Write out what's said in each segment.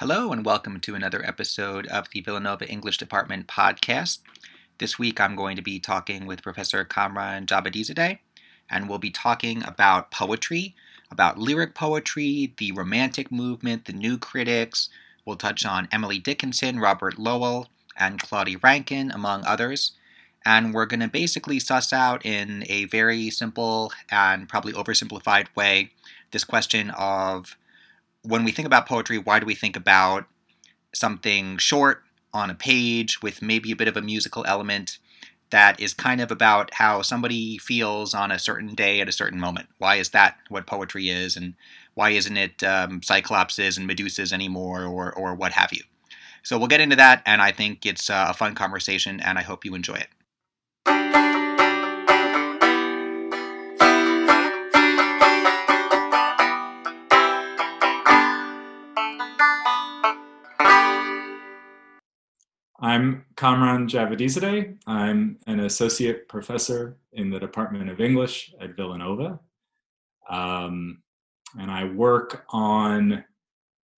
Hello, and welcome to another episode of the Villanova English Department podcast. This week I'm going to be talking with Professor Kamran Javadizadeh, and we'll be talking about poetry, about lyric poetry, the Romantic movement, the New Critics. We'll touch on Emily Dickinson, Robert Lowell, and Claudia Rankine, among others. And we're going to basically suss out in a very simple and probably oversimplified way this question of when we think about poetry, why do we think about something short on a page with maybe a bit of a musical element that is kind of about how somebody feels on a certain day at a certain moment? Why is that what poetry is? And why isn't it um, Cyclopses and Medusas anymore or, or what have you? So we'll get into that, and I think it's uh, a fun conversation, and I hope you enjoy it. I'm Kamran Javadizadeh. I'm an associate professor in the Department of English at Villanova. Um, and I work on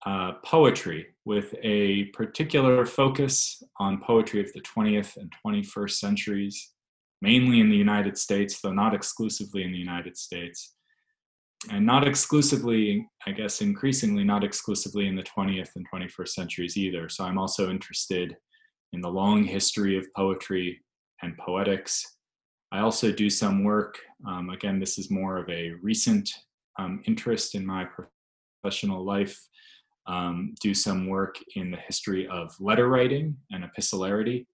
uh, poetry with a particular focus on poetry of the 20th and 21st centuries, mainly in the United States, though not exclusively in the United States. And not exclusively, I guess increasingly not exclusively in the 20th and 21st centuries either. So I'm also interested in the long history of poetry and poetics. I also do some work, um, again, this is more of a recent um, interest in my professional life, um, do some work in the history of letter writing and epistolary.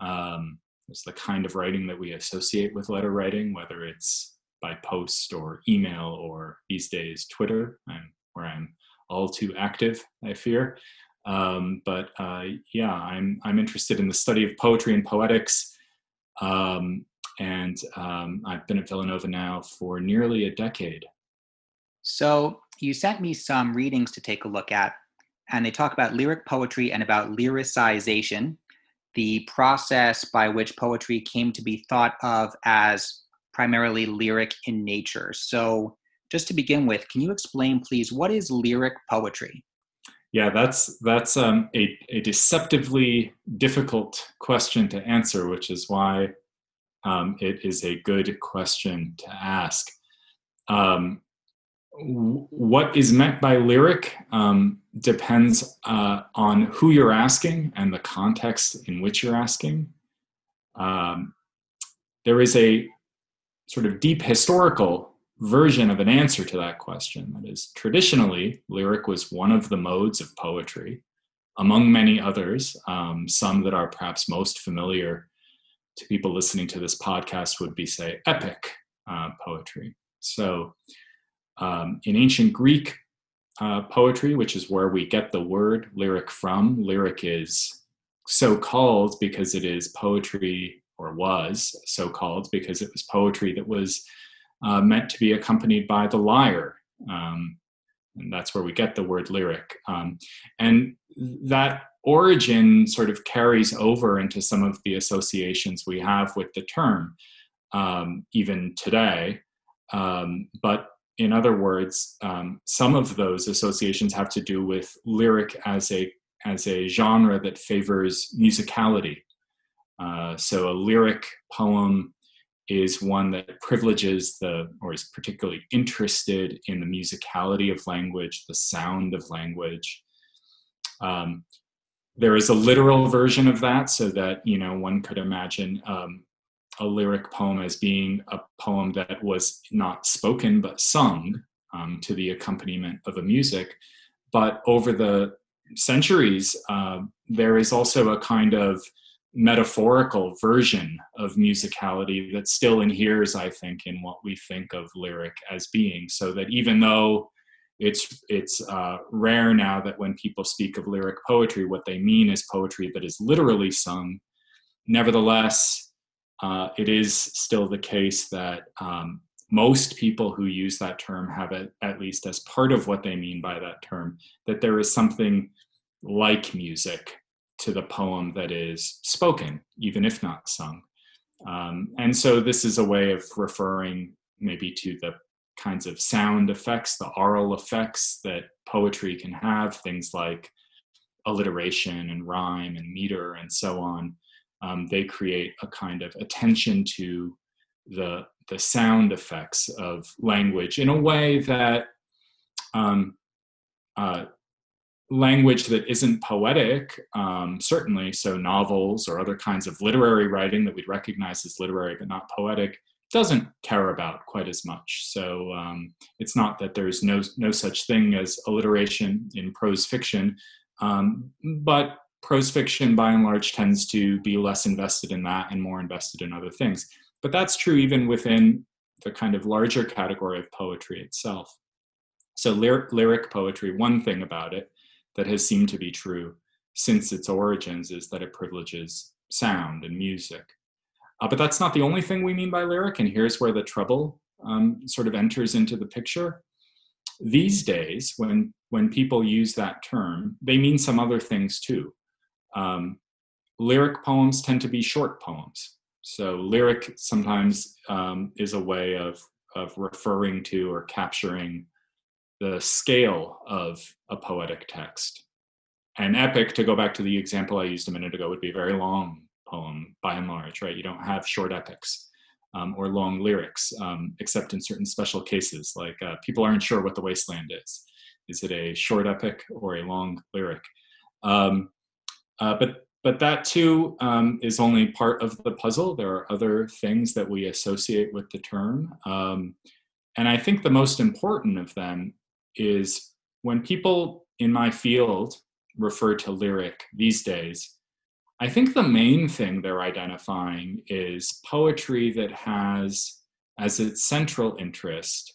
Um, it's the kind of writing that we associate with letter writing, whether it's by post or email or these days Twitter, where I'm all too active, I fear. Um, but uh, yeah, I'm I'm interested in the study of poetry and poetics, um, and um, I've been at Villanova now for nearly a decade. So you sent me some readings to take a look at, and they talk about lyric poetry and about lyricization, the process by which poetry came to be thought of as primarily lyric in nature. So just to begin with, can you explain, please, what is lyric poetry? Yeah, that's that's um, a, a deceptively difficult question to answer, which is why um, it is a good question to ask. Um, what is meant by lyric um, depends uh, on who you're asking and the context in which you're asking. Um, there is a sort of deep historical version of an answer to that question. That is, traditionally, lyric was one of the modes of poetry, among many others. Um, some that are perhaps most familiar to people listening to this podcast would be, say, epic uh, poetry. So, um, in ancient Greek uh, poetry, which is where we get the word lyric from, lyric is so called because it is poetry, or was so called because it was poetry that was uh, meant to be accompanied by the lyre. Um, and that's where we get the word lyric. Um, and that origin sort of carries over into some of the associations we have with the term, um, even today. Um, but in other words, um, some of those associations have to do with lyric as a as a genre that favors musicality. Uh, so a lyric poem is one that privileges the or is particularly interested in the musicality of language the sound of language. Um, there is a literal version of that so that you know one could imagine um, a lyric poem as being a poem that was not spoken but sung um, to the accompaniment of a music. But over the centuries uh, there is also a kind of metaphorical version of musicality that still inheres, I think, in what we think of lyric as being. So that even though it's it's uh, rare now that when people speak of lyric poetry, what they mean is poetry that is literally sung. Nevertheless, uh, it is still the case that um, most people who use that term have it at least as part of what they mean by that term that there is something like music to the poem that is spoken, even if not sung. Um, and so this is a way of referring maybe to the kinds of sound effects, the aural effects that poetry can have, things like alliteration and rhyme and meter and so on. Um, they create a kind of attention to the the sound effects of language in a way that um, uh, language that isn't poetic, um, certainly, so novels or other kinds of literary writing that we'd recognize as literary but not poetic, doesn't care about quite as much. So um, it's not that there's no no such thing as alliteration in prose fiction, um, but prose fiction by and large tends to be less invested in that and more invested in other things. But that's true even within the kind of larger category of poetry itself. So lyric, lyric poetry, one thing about it that has seemed to be true since its origins is that it privileges sound and music. Uh, but that's not the only thing we mean by lyric, and here's where the trouble um, sort of enters into the picture. These days, when when people use that term, they mean some other things too. Um, lyric poems tend to be short poems. So lyric sometimes um, is a way of of referring to or capturing the scale of a poetic text. An epic, to go back to the example I used a minute ago, would be a very long poem by and large, right? You don't have short epics um, or long lyrics, um, except in certain special cases, like uh, people aren't sure what the Waste Land is. Is it a short epic or a long lyric? Um, uh, but but that too um, is only part of the puzzle. There are other things that we associate with the term. Um, and I think the most important of them is when people in my field refer to lyric these days, I think the main thing they're identifying is poetry that has as its central interest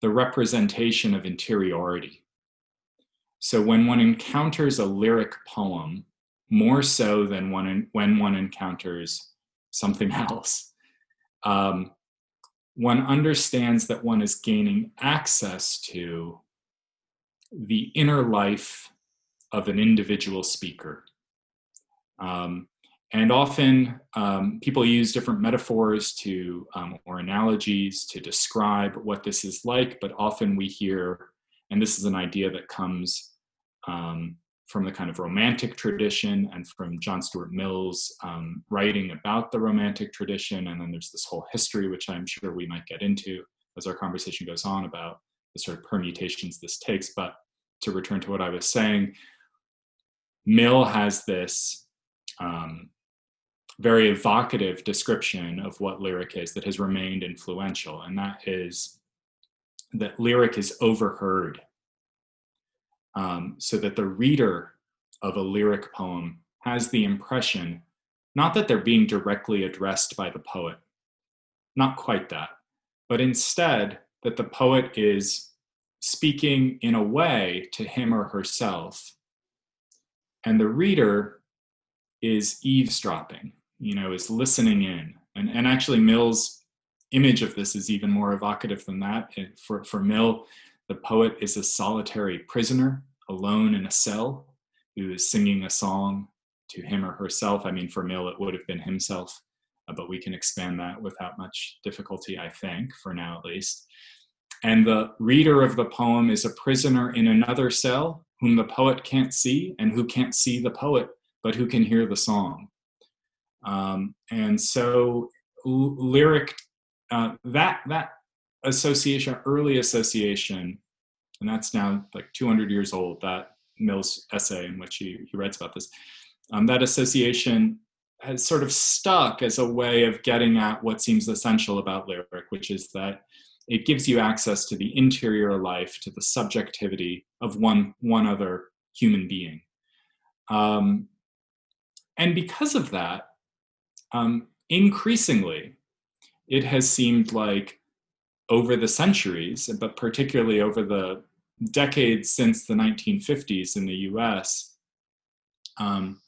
the representation of interiority. So when one encounters a lyric poem, more so than one, when one encounters something else, um, one understands that one is gaining access to the inner life of an individual speaker. Um, and often um, people use different metaphors to um, or analogies to describe what this is like, but often we hear, and this is an idea that comes um, from the kind of romantic tradition and from John Stuart Mill's um, writing about the romantic tradition. And then there's this whole history, which I'm sure we might get into as our conversation goes on about the sort of permutations this takes. But to return to what I was saying, Mill has this um, very evocative description of what lyric is that has remained influential, and that is that lyric is overheard um, so that the reader of a lyric poem has the impression not that they're being directly addressed by the poet, not quite that, but instead that the poet is speaking in a way to him or herself, and the reader is eavesdropping, you know, is listening in. And, and actually, Mill's image of this is even more evocative than that. It, for, for Mill, the poet is a solitary prisoner alone in a cell who is singing a song to him or herself. I mean, for Mill, it would have been himself, uh, but we can expand that without much difficulty, I think, for now at least. And the reader of the poem is a prisoner in another cell whom the poet can't see and who can't see the poet, but who can hear the song. Um, and so, l- lyric, uh, that, that association, early association and that's now like 200 years old. That Mill's essay in which he, he writes about this, um, that association has sort of stuck as a way of getting at what seems essential about lyric, which is that it gives you access to the interior life, to the subjectivity of one one other human being. Um, and because of that, um, increasingly, it has seemed like over the centuries, but particularly over the decades since the 1950s in the US, um,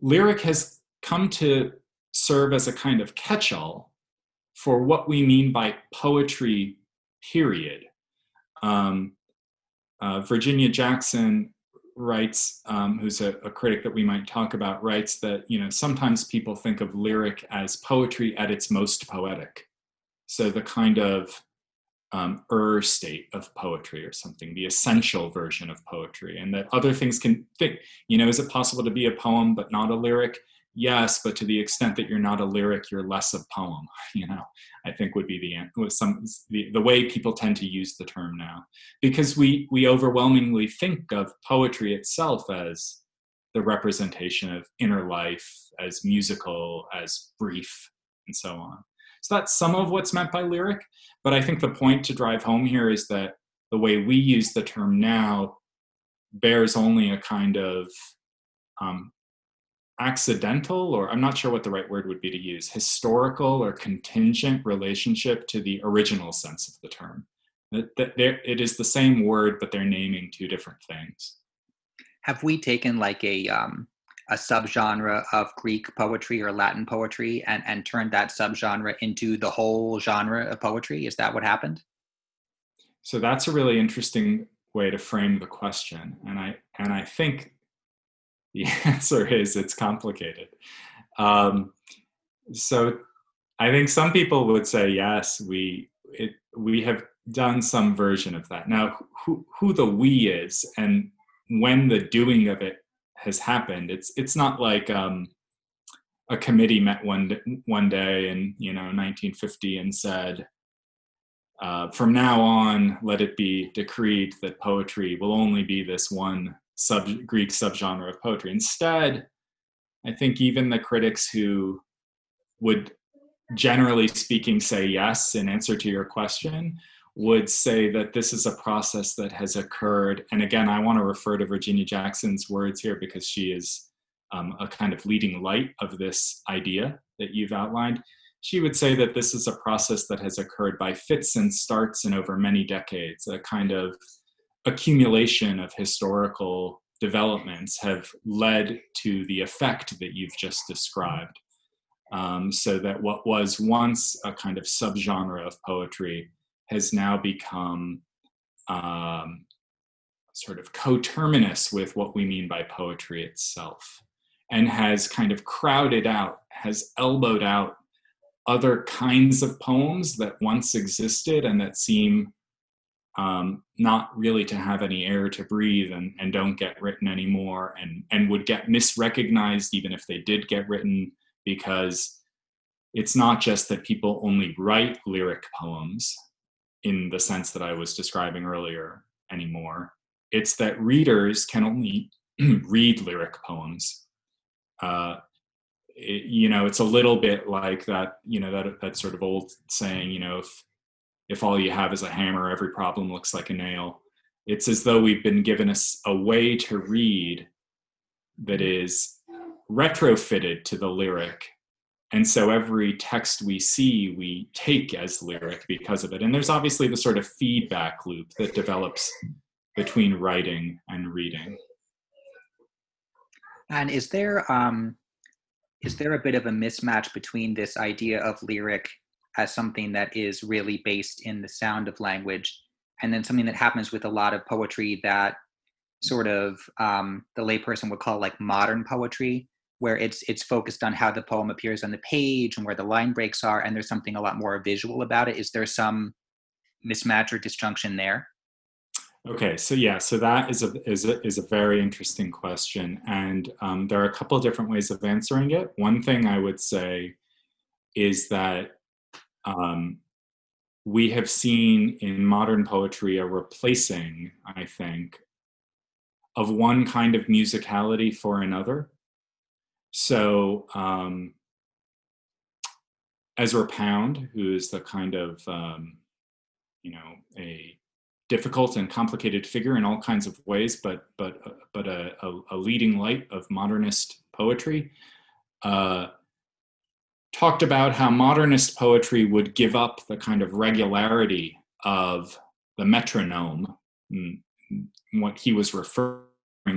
lyric has come to serve as a kind of catch all for what we mean by poetry, period. Um, uh, Virginia Jackson writes, um, who's a, a, critic that we might talk about, writes that you know sometimes people think of lyric as poetry at its most poetic. So the kind of um, er state of poetry or something, the essential version of poetry, and that other things can think, you know, is it possible to be a poem but not a lyric? Yes, but to the extent that you're not a lyric, you're less a poem, you know, I think would be the, some, the, the way people tend to use the term now. Because we, we overwhelmingly think of poetry itself as the representation of inner life, as musical, as brief, and so on. So that's some of what's meant by lyric. But I think the point to drive home here is that the way we use the term now bears only a kind of um, accidental, or I'm not sure what the right word would be to use, historical or contingent relationship to the original sense of the term. That, that it is the same word, but they're naming two different things. Have we taken like a um, a subgenre of Greek poetry or Latin poetry and, and turned that subgenre into the whole genre of poetry? Is that what happened? So that's a really interesting way to frame the question. And I and I think the answer is it's complicated. Um, so I think some people would say yes, we it, we have done some version of that. Now, who, who the we is and when the doing of it has happened. It's it's not like um, a committee met one one day in you know 1950 and said, uh, from now on, let it be decreed that poetry will only be this one sub Greek subgenre of poetry. Instead, I think even the critics who would generally speaking say yes in answer to your question would say that this is a process that has occurred. And again, I want to refer to Virginia Jackson's words here because she is um, a kind of leading light of this idea that you've outlined. She would say that this is a process that has occurred by fits and starts and over many decades, a kind of accumulation of historical developments have led to the effect that you've just described. Um, so that what was once a kind of subgenre of poetry has now become um, sort of coterminous with what we mean by poetry itself and has kind of crowded out, has elbowed out other kinds of poems that once existed and that seem um, not really to have any air to breathe and, and don't get written anymore and, and would get misrecognized even if they did get written because it's not just that people only write lyric poems in the sense that I was describing earlier anymore. It's that readers can only read lyric poems. Uh, it, you know, it's a little bit like that. You know that that sort of old saying. You know, if if all you have is a hammer, every problem looks like a nail. It's as though we've been given a, a way to read that is retrofitted to the lyric and so every text we see we take as lyric because of it. And there's obviously the sort of feedback loop that develops between writing and reading. And is there um is there a bit of a mismatch between this idea of lyric as something that is really based in the sound of language and then something that happens with a lot of poetry that sort of um, the layperson would call like modern poetry where it's it's focused on how the poem appears on the page and where the line breaks are and there's something a lot more visual about it. Is there some mismatch or disjunction there? Okay so yeah so that is a is a, is a very interesting question and um, there are a couple of different ways of answering it. One thing i would say is that um, we have seen in modern poetry a replacing i think of one kind of musicality for another so um, Ezra Pound, who is the kind of um, you know a difficult and complicated figure in all kinds of ways, but but uh, but a, a, a, leading light of modernist poetry. Uh, talked about how modernist poetry would give up the kind of regularity of the metronome. What he was referring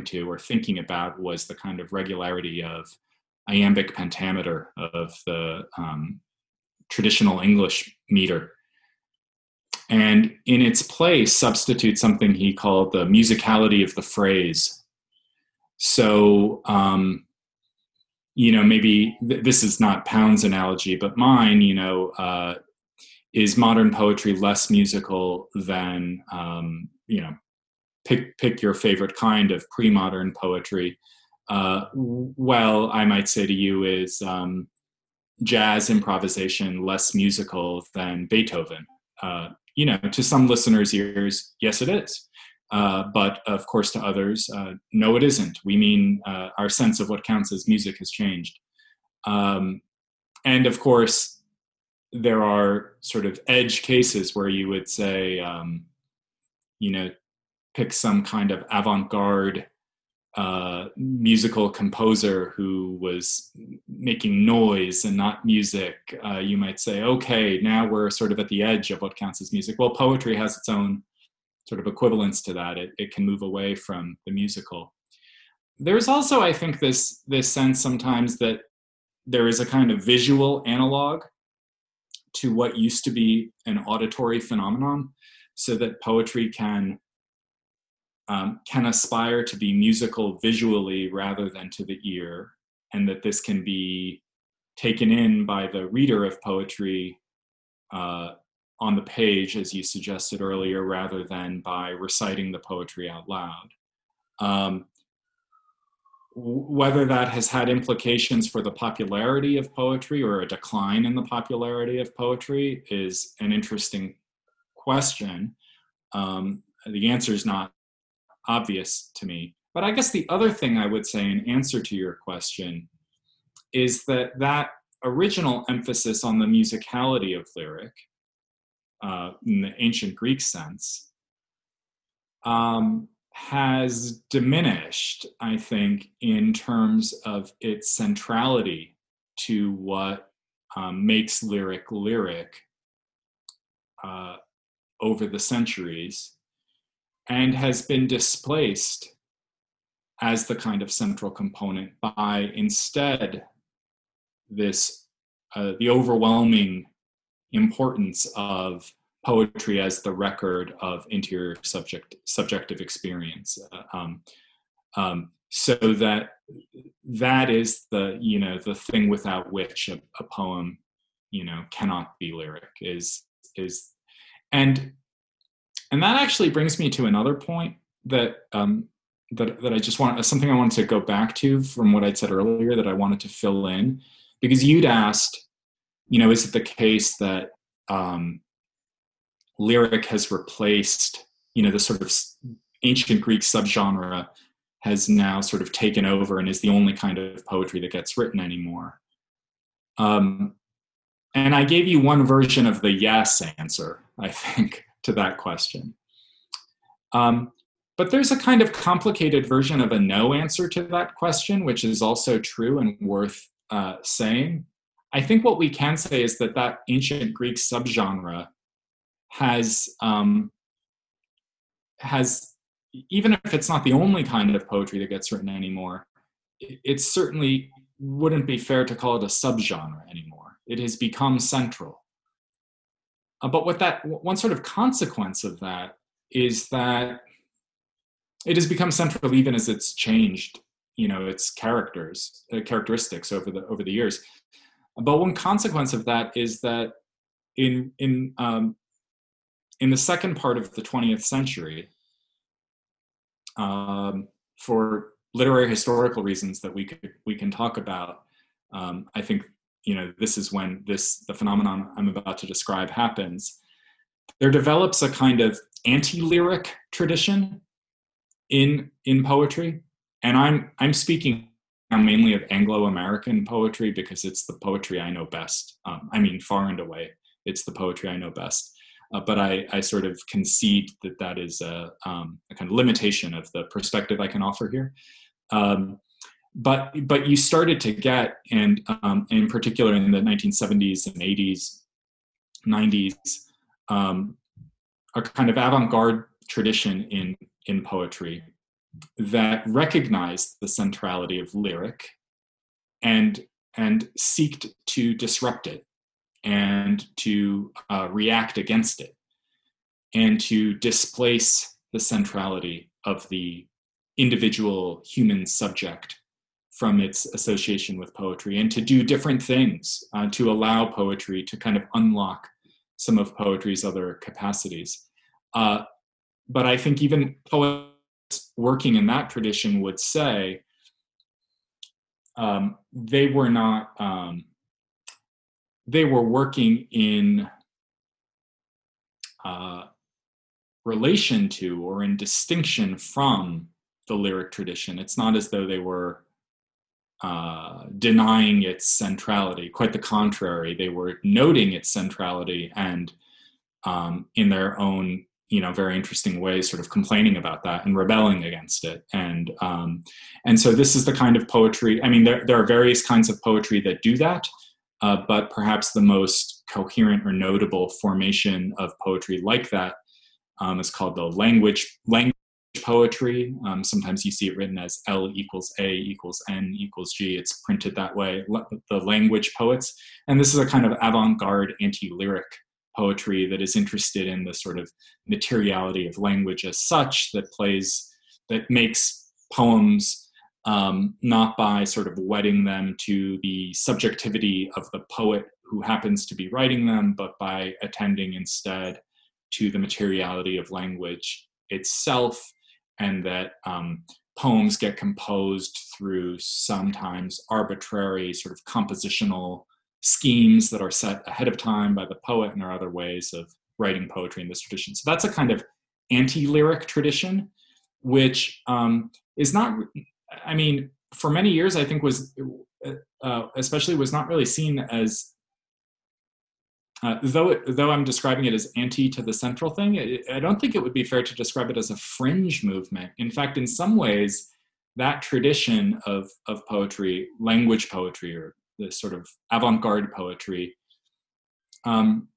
to or thinking about was the kind of regularity of iambic pentameter of the um, traditional English meter. And in its place, substitute something he called the musicality of the phrase. So, um, you know, maybe th- this is not Pound's analogy, but mine, you know, uh, is modern poetry less musical than um, you know pick pick your favorite kind of pre-modern poetry uh, well i might say to you is um, jazz improvisation less musical than beethoven. Uh, you know to some listeners ears yes it is. Uh, but of course to others uh, no it isn't. We mean uh, our sense of what counts as music has changed. Um, and of course there are sort of edge cases where you would say, um, you know, pick some kind of avant-garde uh, musical composer who was making noise and not music. Uh, you might say, okay, now we're sort of at the edge of what counts as music. Well, poetry has its own sort of equivalence to that. It, it can move away from the musical. There's also, I think, this this sense sometimes that there is a kind of visual analog to what used to be an auditory phenomenon so that poetry can um, can aspire to be musical visually rather than to the ear and that this can be taken in by the reader of poetry uh, on the page as you suggested earlier rather than by reciting the poetry out loud um, whether that has had implications for the popularity of poetry or a decline in the popularity of poetry is an interesting question. Um, the answer is not obvious to me. But I guess the other thing I would say in answer to your question is that that original emphasis on the musicality of lyric, uh, in the ancient Greek sense, um, has diminished, I think, in terms of its centrality to what um, makes lyric lyric uh, over the centuries and has been displaced as the kind of central component by instead this uh, the overwhelming importance of poetry as the record of interior subject subjective experience. Uh, um, um, so that that is the you know the thing without which a, a, poem you know cannot be lyric is is and and that actually brings me to another point that um, that that I just want something I wanted to go back to from what I'd said earlier that I wanted to fill in because you'd asked you know is it the case that um, lyric has replaced, you know, the sort of ancient Greek subgenre has now sort of taken over and is the only kind of poetry that gets written anymore. Um, and I gave you one version of the yes answer, I think, to that question. Um, but there's a kind of complicated version of a no answer to that question, which is also true and worth uh, saying. I think what we can say is that that ancient Greek subgenre has um, has even if it's not the only kind of poetry that gets written anymore, it, it certainly wouldn't be fair to call it a subgenre anymore. It has become central. Uh, but what that one sort of consequence of that is that it has become central even as it's changed, you know, its characters, uh, characteristics over the over the years. But one consequence of that is that in in um, in the second part of the 20th century, um, for literary historical reasons that we could we can talk about, um, I think you know this is when this the phenomenon I'm about to describe happens. There develops a kind of anti-lyric tradition in in poetry, and I'm I'm speaking mainly of Anglo-American poetry because it's the poetry I know best. Um, I mean, far and away, it's the poetry I know best. Uh, but I, I sort of concede that that is a, um, a, kind of limitation of the perspective I can offer here. Um, but but you started to get, and um, in particular in the 1970s and 80s, 90s, um, a kind of avant-garde tradition in in poetry that recognized the centrality of lyric and and seeked to disrupt it and to uh, react against it and to displace the centrality of the individual human subject from its association with poetry and to do different things uh, to allow poetry to kind of unlock some of poetry's other capacities. Uh, but I think even poets working in that tradition would say um, they were not um, they were working in uh, relation to or in distinction from the lyric tradition. It's not as though they were uh, denying its centrality. Quite the contrary, they were noting its centrality and, um, in their own, you know, very interesting ways, sort of complaining about that and rebelling against it. And um, and so this is the kind of poetry. I mean, there there are various kinds of poetry that do that. Uh, but perhaps the most coherent or notable formation of poetry like that um, is called the language language poetry. Um, sometimes you see it written as L equals A equals N equals G. It's printed that way. The language poets, and this is a kind of avant-garde anti-lyric poetry that is interested in the sort of materiality of language as such that plays that makes poems um, not by sort of wedding them to the subjectivity of the poet who happens to be writing them, but by attending instead to the materiality of language itself, and that um, poems get composed through sometimes arbitrary sort of compositional schemes that are set ahead of time by the poet, and there are other ways of writing poetry in this tradition. So that's a kind of anti-lyric tradition, which um, is not I mean, for many years, I think was, uh, especially, was not really seen as, uh, though it, though I'm describing it as anti to the central thing. It, I don't think it would be fair to describe it as a fringe movement. In fact, in some ways, that tradition of of poetry, language poetry, or the sort of avant-garde poetry, um,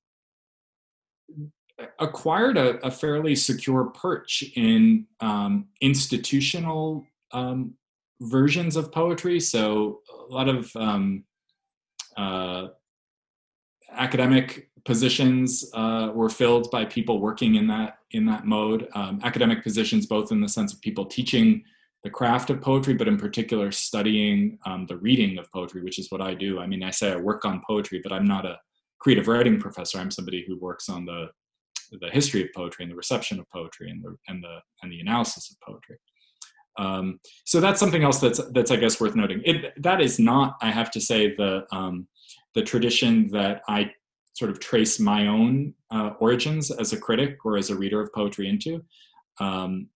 acquired a, a, fairly secure perch in um, institutional um, versions of poetry. So a lot of um, uh, academic positions uh, were filled by people working in that in that mode. Um, academic positions, both in the sense of people teaching the craft of poetry, but in particular studying um, the reading of poetry, which is what I do. I mean, I say I work on poetry, but I'm not a creative writing professor. I'm somebody who works on the the history of poetry and the reception of poetry and the and the and the analysis of poetry. Um, so that's something else that's that's I guess worth noting. It, that is not, I have to say, the um, the tradition that I sort of trace my own uh, origins as a critic or as a reader of poetry into. Um,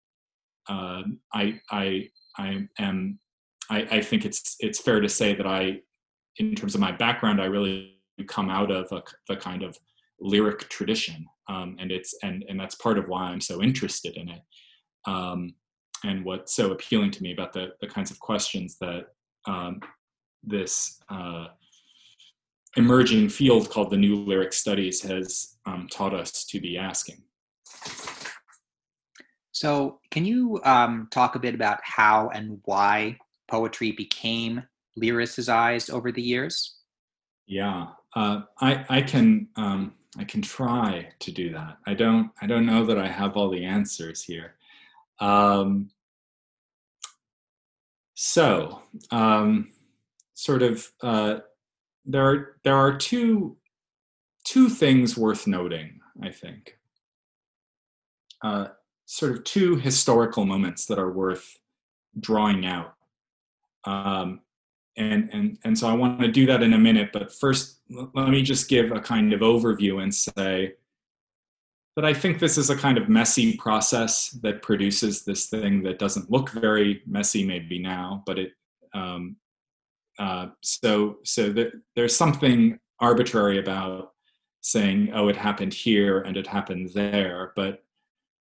uh, I I I am I, I think it's it's fair to say that I, in terms of my background, I really come out of a, the kind of lyric tradition, um, and it's and and that's part of why I'm so interested in it. Um, and what's so appealing to me about the, the kinds of questions that um, this uh, emerging field called the New Lyric Studies has um, taught us to be asking. So, can you um, talk a bit about how and why poetry became lyricized over the years? Yeah, uh, I, I can um, I can try to do that. I don't I don't know that I have all the answers here. Um, so, um, sort of, uh, there are there are two two things worth noting. I think, uh, sort of two historical moments that are worth drawing out. Um, and and and so I want to do that in a minute. But first, let me just give a kind of overview and say but I think this is a kind of messy process that produces this thing that doesn't look very messy maybe now, but it um, uh, so so there's something arbitrary about saying oh it happened here and it happened there, but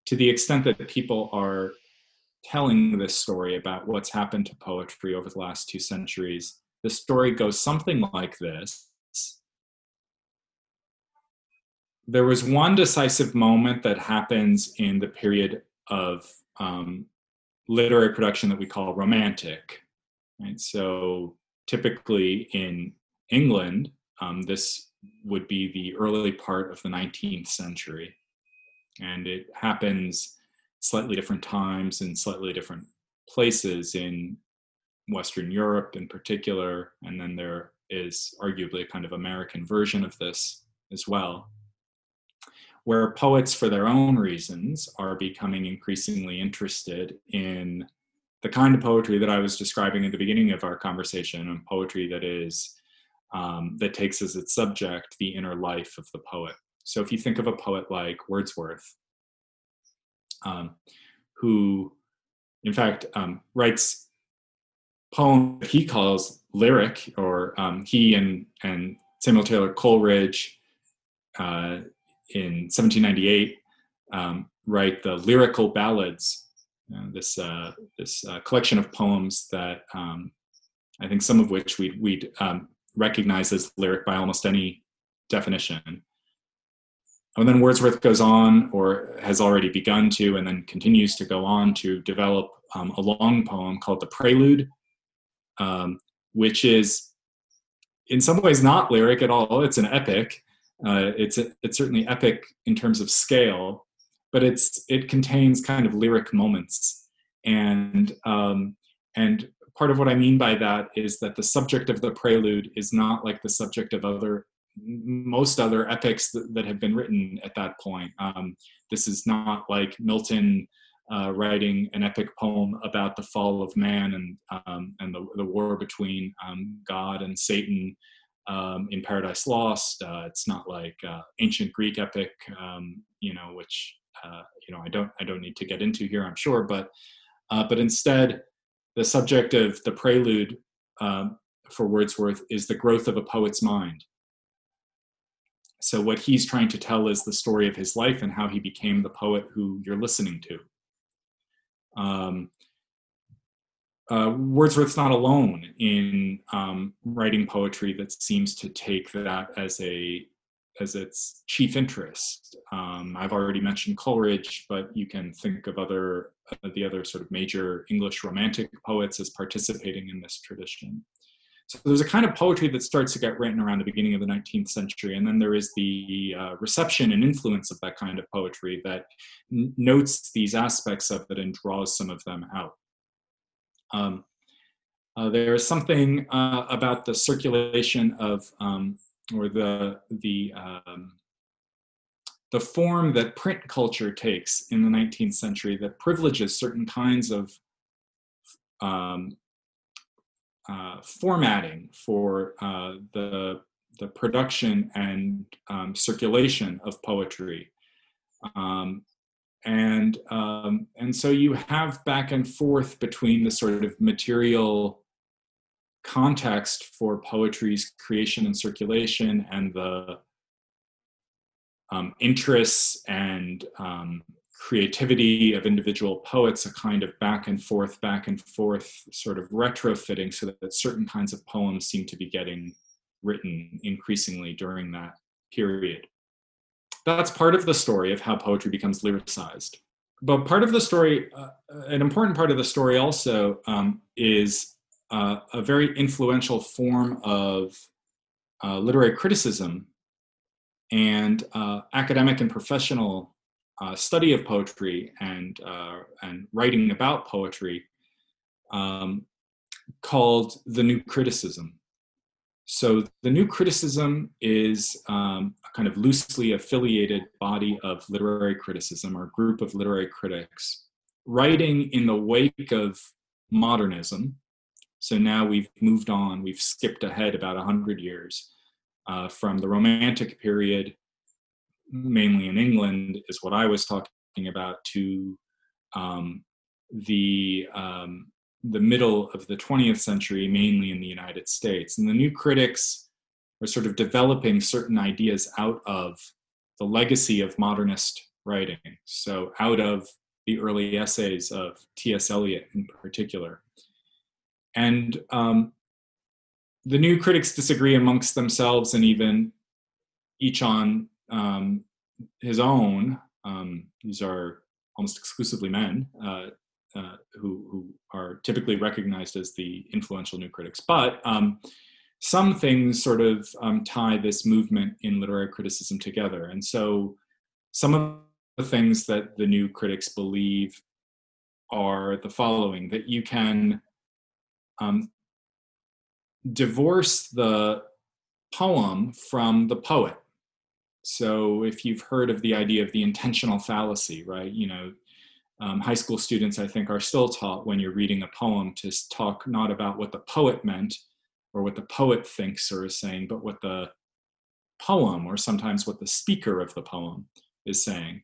to the extent that people are telling this story about what's happened to poetry over the last two centuries, the story goes something like this there was one decisive moment that happens in the period of um, literary production that we call romantic. Right? So typically in England, um, this would be the early part of the 19th century. And it happens slightly different times in slightly different places in Western Europe in particular. And then there is arguably a kind of American version of this as well. where poets, for their own reasons, are becoming increasingly interested in the kind of poetry that I was describing at the beginning of our conversation, and poetry that is um, that takes as its subject the inner life of the poet. So if you think of a poet like Wordsworth, um, who, in fact, um, writes poem he calls lyric, or um, he and and Samuel Taylor Coleridge uh, in 1798 um, write the lyrical ballads. Uh, this uh, this uh, collection of poems that um, I think some of which we'd, we'd um, recognize as lyric by almost any definition. And then Wordsworth goes on, or has already begun to, and then continues to go on to develop um, a long poem called The Prelude, um, which is in some ways not lyric at all. It's an epic. Uh, it's a, it's certainly epic in terms of scale, but it's it contains kind of lyric moments, and um, and part of what I mean by that is that the subject of the prelude is not like the subject of other most other epics that, that have been written at that point. Um, this is not like Milton uh, writing an epic poem about the fall of man and um, and the, the war between um, God and Satan um, in Paradise Lost. Uh, it's not like uh, ancient Greek epic, um, you know, which uh, you know I don't I don't need to get into here, I'm sure, but uh, but instead the subject of the prelude um, for Wordsworth is the growth of a poet's mind. So, what he's trying to tell is the story of his life and how he became the poet who you're listening to. Um, uh, Wordsworth's not alone in um, writing poetry that seems to take that as a as its chief interest. Um, I've already mentioned Coleridge, but you can think of other uh, the other sort of major English Romantic poets as participating in this tradition. So there's a kind of poetry that starts to get written around the beginning of the 19th century, and then there is the uh, reception and influence of that kind of poetry that n- notes these aspects of it and draws some of them out. Um, uh, there is something uh, about the circulation of, um, or the the um, the form that print culture takes in the 19th century that privileges certain kinds of um, uh, formatting for uh, the the production and um, circulation of poetry. Um, and um, and so you have back and forth between the sort of material context for poetry's creation and circulation and the um, interests and um, creativity of individual poets, a kind of back and forth, back and forth sort of retrofitting so that certain kinds of poems seem to be getting written increasingly during that period. That's part of the story of how poetry becomes lyricized. But part of the story, uh, an important part of the story also um, is uh, a very influential form of uh, literary criticism and uh, academic and professional uh, study of poetry and uh, and writing about poetry um, called the New Criticism. So the New Criticism is um, a kind of loosely affiliated body of literary criticism or group of literary critics writing in the wake of modernism. So now we've moved on, we've skipped ahead about 100 years uh, from the Romantic period mainly in England, is what I was talking about, to um, the um, the middle of the 20th century, mainly in the United States. And the new critics are sort of developing certain ideas out of the legacy of modernist writing. So out of the early essays of T.S. Eliot in particular. And um, the new critics disagree amongst themselves and even each on um, his own. Um, these are almost exclusively men uh, uh, who, who, are typically recognized as the influential new critics. But um, some things sort of um, tie this movement in literary criticism together. And so some of the things that the new critics believe are the following that you can um, divorce the poem from the poet so if you've heard of the idea of the intentional fallacy, right? You know, um, high school students, I think, are still taught when you're reading a poem to talk not about what the poet meant or what the poet thinks or is saying, but what the poem or sometimes what the speaker of the poem is saying.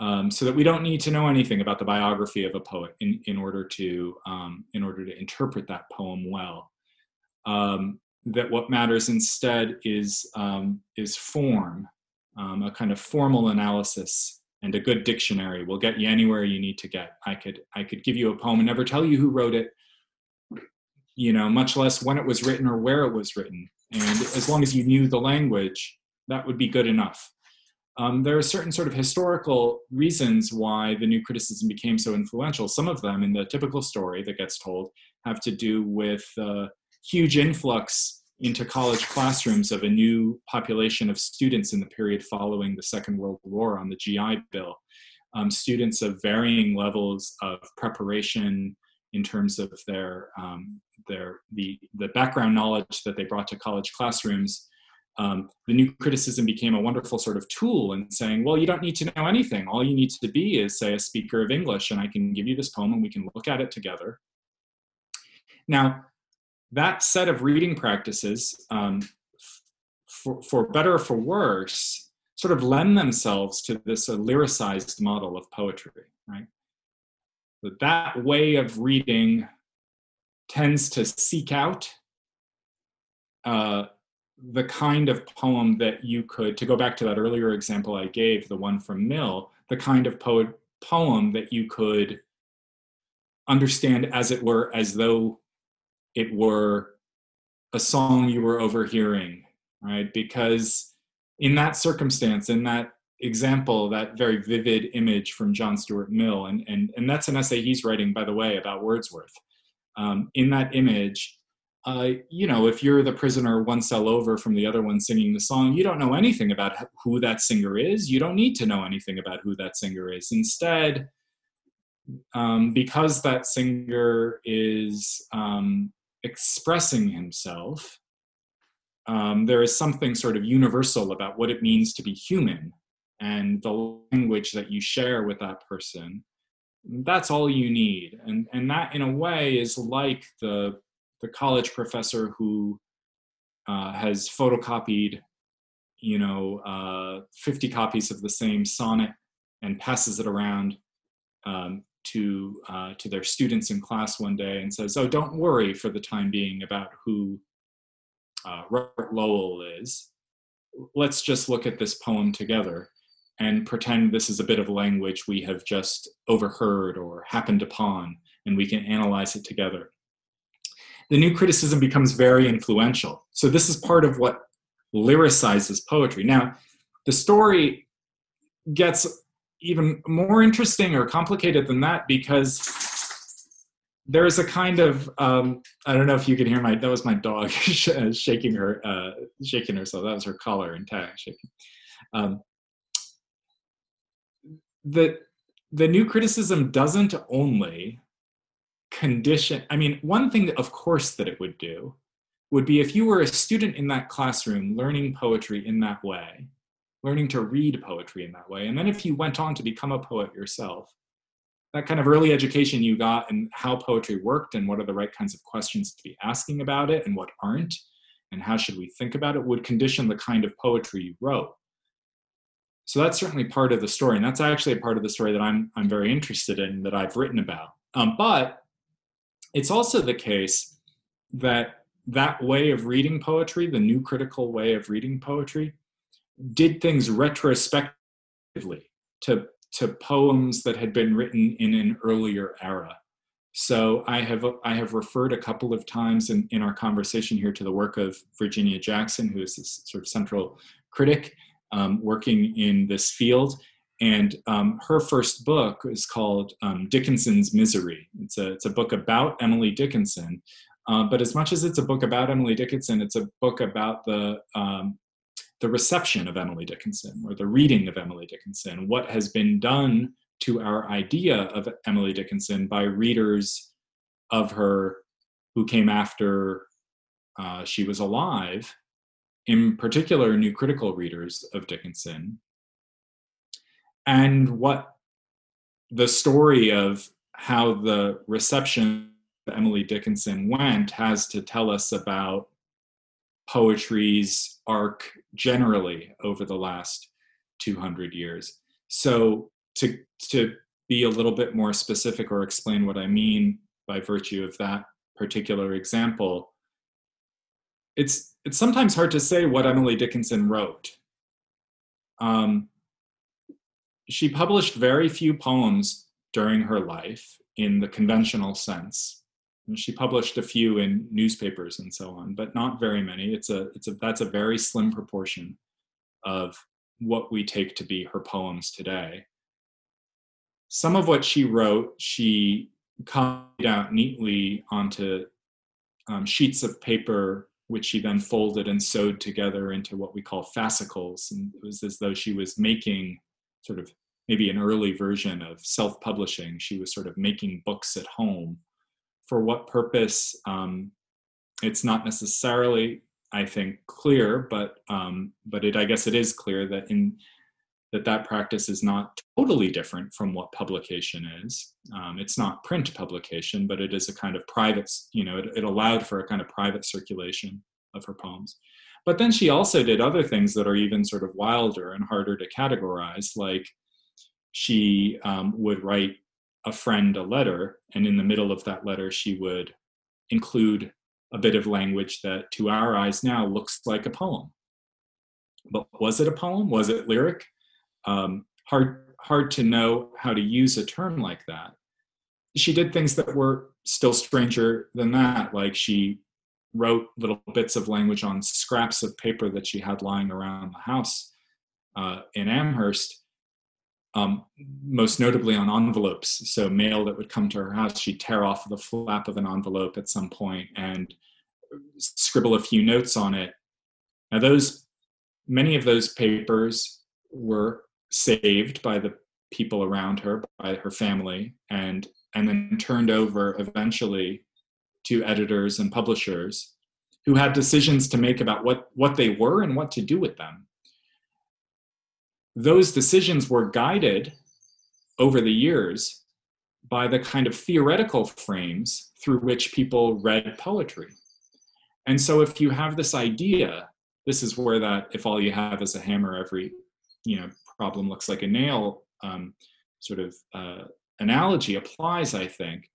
Um, so that we don't need to know anything about the biography of a poet in, in order to um, in order to interpret that poem well. Um, that what matters instead is um, is form, um, a kind of formal analysis and a good dictionary will get you anywhere you need to get. I could I could give you a poem and never tell you who wrote it, you know, much less when it was written or where it was written. And as long as you knew the language, that would be good enough. Um, there are certain sort of historical reasons why the new criticism became so influential. Some of them, in the typical story that gets told, have to do with uh, huge influx into college classrooms of a new population of students in the period following the Second World War on the GI Bill. Um, students of varying levels of preparation in terms of their um, their the the background knowledge that they brought to college classrooms. Um, the new criticism became a wonderful sort of tool in saying, well, you don't need to know anything. All you need to be is, say, a speaker of English, and I can give you this poem and we can look at it together. Now, that set of reading practices, um, for, for better or for worse, sort of lend themselves to this uh, lyricized model of poetry, right? But that way of reading tends to seek out uh, the kind of poem that you could, to go back to that earlier example I gave, the one from Mill, the kind of poet, poem that you could understand as it were, as though it were a song you were overhearing, right? Because in that circumstance, in that example, that very vivid image from John Stuart Mill, and, and, and that's an essay he's writing, by the way, about Wordsworth. Um, in that image, uh, you know, if you're the prisoner one cell over from the other one singing the song, you don't know anything about who that singer is. You don't need to know anything about who that singer is. Instead, um, because that singer is um, expressing himself, um, there is something sort of universal about what it means to be human and the language that you share with that person. That's all you need. And, and that, in a way, is like the, the college professor who uh, has photocopied, you know, uh, 50 copies of the same sonnet and passes it around um, to uh, to their students in class one day and says, "Oh, don't worry for the time being about who uh, Robert Lowell is. Let's just look at this poem together and pretend this is a bit of language we have just overheard or happened upon, and we can analyze it together." The new criticism becomes very influential. So this is part of what lyricizes poetry. Now, the story gets even more interesting or complicated than that because there's a kind of um, I don't know if you can hear my that was my dog shaking her uh, shaking herself that was her collar and tag shaking. Um, the the new criticism doesn't only condition. I mean, one thing that, of course that it would do would be if you were a student in that classroom learning poetry in that way learning to read poetry in that way. And then if you went on to become a poet yourself, that kind of early education you got and how poetry worked and what are the right kinds of questions to be asking about it and what aren't and how should we think about it would condition the kind of poetry you wrote. So that's certainly part of the story, and that's actually a part of the story that I'm I'm very interested in that I've written about. Um, but it's also the case that that way of reading poetry, the new critical way of reading poetry, did things retrospectively to to poems that had been written in an earlier era. So I have I have referred a couple of times in, in our conversation here to the work of Virginia Jackson, who is this sort of central critic um, working in this field. And um, her first book is called um, Dickinson's Misery. It's a, it's a book about Emily Dickinson. Uh, but as much as it's a book about Emily Dickinson, it's a book about the um, the reception of Emily Dickinson or the reading of Emily Dickinson, what has been done to our idea of Emily Dickinson by readers of her who came after uh, she was alive in particular new critical readers of Dickinson, and what the story of how the reception of Emily Dickinson went has to tell us about poetry's arc generally over the last 200 years. So to to be a little bit more specific or explain what I mean by virtue of that particular example, it's it's sometimes hard to say what Emily Dickinson wrote. Um, she published very few poems during her life in the conventional sense. And she published a few in newspapers and so on, but not very many. It's a it's a that's a very slim proportion of what we take to be her poems today. Some of what she wrote, she copied out neatly onto um, sheets of paper, which she then folded and sewed together into what we call fascicles. And it was as though she was making sort of maybe an early version of self publishing. She was sort of making books at home. For what purpose? Um, it's not necessarily I think clear, but um, but it I guess it is clear that in that that practice is not totally different from what publication is. Um, it's not print publication, but it is a kind of private. You know, it, it allowed for a kind of private circulation of her poems. But then she also did other things that are even sort of wilder and harder to categorize, like she um, would write a friend a letter, and in the middle of that letter, she would include a bit of language that to our eyes now looks like a poem. But was it a poem? Was it lyric? Um, hard, hard to know how to use a term like that. She did things that were still stranger than that, like she wrote little bits of language on scraps of paper that she had lying around the house uh, in Amherst, um, most notably on envelopes. So mail that would come to her house, she'd tear off the flap of an envelope at some point and scribble a few notes on it. Now those, many of those papers were saved by the people around her, by her family, and and then turned over eventually to editors and publishers who had decisions to make about what, what they were and what to do with them those decisions were guided over the years by the kind of theoretical frames through which people read poetry. And so if you have this idea, this is where that if all you have is a hammer, every you know problem looks like a nail um, sort of uh, analogy applies, I think.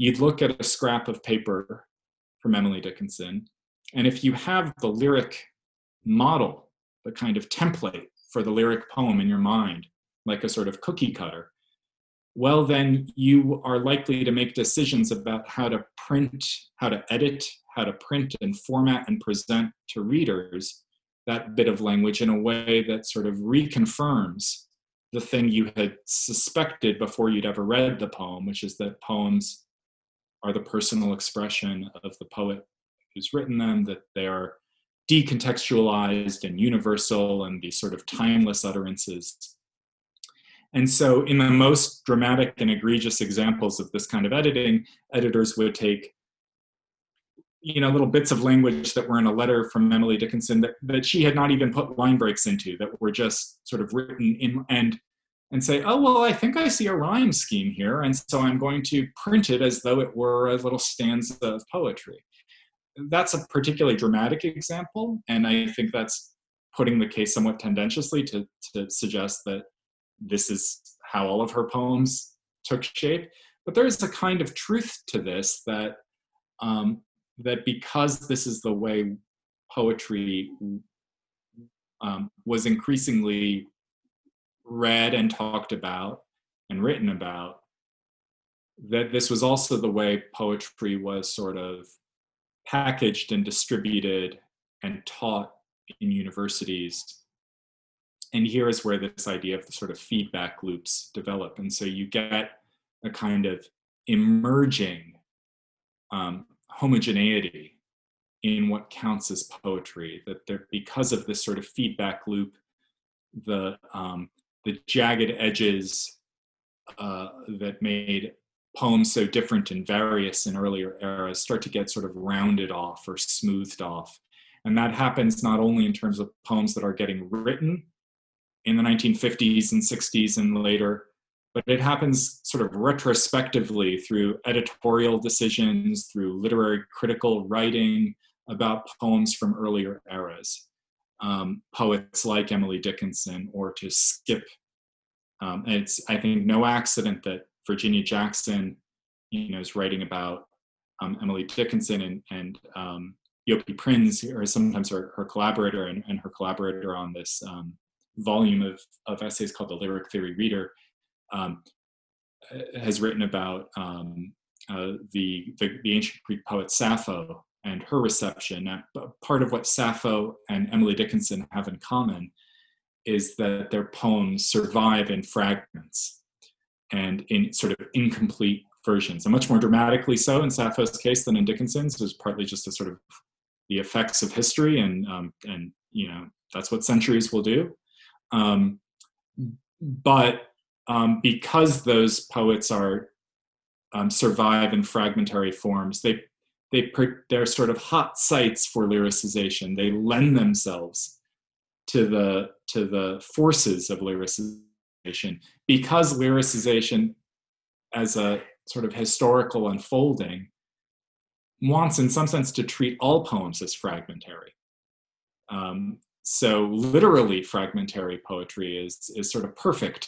You'd look at a scrap of paper from Emily Dickinson, and if you have the lyric model, the kind of template for the lyric poem in your mind, like a sort of cookie cutter, well, then you are likely to make decisions about how to print, how to edit, how to print and format and present to readers that bit of language in a way that sort of reconfirms the thing you had suspected before you'd ever read the poem, which is that poems are the personal expression of the poet who's written them, that they are decontextualized and universal and these sort of timeless utterances. And so, in the most dramatic and egregious examples of this kind of editing, editors would take you know little bits of language that were in a letter from Emily Dickinson that, that she had not even put line breaks into that were just sort of written in and and say, oh well, I think I see a rhyme scheme here, and so I'm going to print it as though it were a little stanza of poetry that's a particularly dramatic example, and I think that's putting the case somewhat tendentiously to, to suggest that this is how all of her poems took shape. But there is a kind of truth to this that um, that because this is the way poetry um, was increasingly read and talked about and written about, that this was also the way poetry was sort of packaged and distributed and taught in universities. And here is where this idea of the sort of feedback loops develop. And so you get a kind of emerging um, homogeneity in what counts as poetry. That there, because of this sort of feedback loop, the um, the jagged edges uh, that made poems so different and various in earlier eras start to get sort of rounded off or smoothed off. And that happens not only in terms of poems that are getting written in the 1950s and 60s and later, but it happens sort of retrospectively through editorial decisions, through literary critical writing about poems from earlier eras. Um, poets like Emily Dickinson, or to skip. Um, it's I think no accident that Virginia Jackson, you know, is writing about um, Emily Dickinson and and um, Yopie Prins, or sometimes her, her collaborator and, and, her collaborator on this um, volume of, of essays called The Lyric Theory Reader, um, has written about um, uh, the, the, the ancient Greek poet Sappho and her reception. Uh, part of what Sappho and Emily Dickinson have in common is that their poems survive in fragments and in sort of incomplete versions, and much more dramatically so in Sappho's case than in Dickinson's. Was partly just a sort of the effects of history, and um, and you know that's what centuries will do. Um, but um, because those poets are um, survive in fragmentary forms, they they they're sort of hot sites for lyricization. They lend themselves to the to the forces of lyricization. Because lyricization as a sort of historical unfolding wants in some sense to treat all poems as fragmentary. Um, so literally fragmentary poetry is is sort of perfect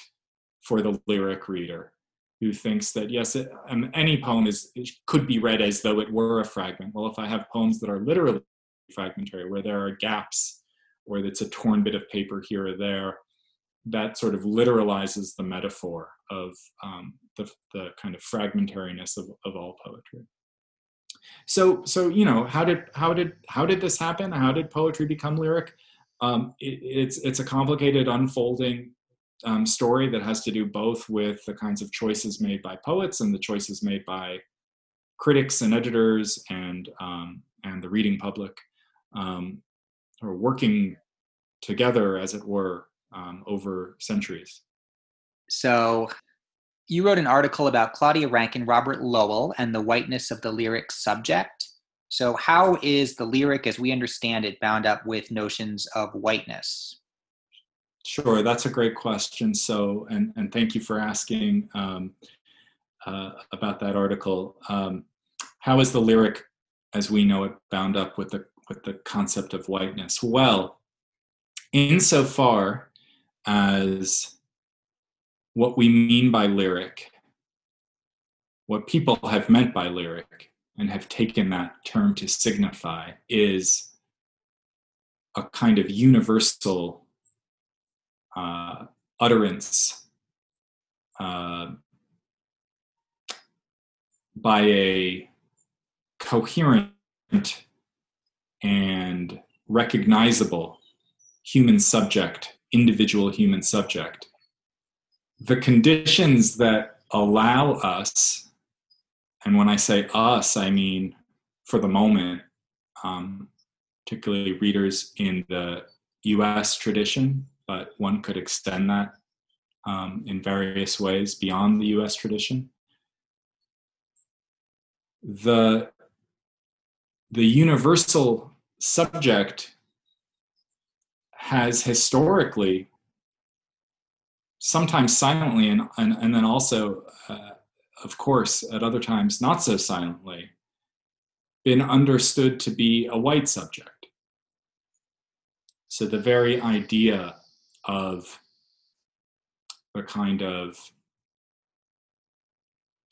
for the lyric reader who thinks that yes it, um, any poem is could be read as though it were a fragment. Well if i have poems that are literally fragmentary where there are gaps or it's a torn bit of paper here or there that sort of literalizes the metaphor of um, the, the kind of fragmentariness of, of all poetry. So so you know how did how did how did this happen? How did poetry become lyric? Um, it, it's it's a complicated unfolding um, story that has to do both with the kinds of choices made by poets and the choices made by critics and editors and um, and the reading public, um, or working together, as it were, um, over centuries. So, you wrote an article about Claudia Rankine, Robert Lowell, and the whiteness of the lyric subject. So, how is the lyric, as we understand it, bound up with notions of whiteness? Sure, that's a great question. So, and, and thank you for asking um, uh, about that article. Um, how is the lyric, as we know it, bound up with the with the concept of whiteness? Well, insofar as what we mean by lyric, what people have meant by lyric, and have taken that term to signify, is a kind of universal uh, utterance uh, by a coherent and recognizable human subject, individual human subject. The conditions that allow us, and when I say us, I mean for the moment, um, particularly readers in the US tradition, but one could extend that um, in various ways beyond the US tradition. The, the universal subject has historically, sometimes silently, and, and, and then also, uh, of course, at other times not so silently, been understood to be a white subject. So the very idea of a kind of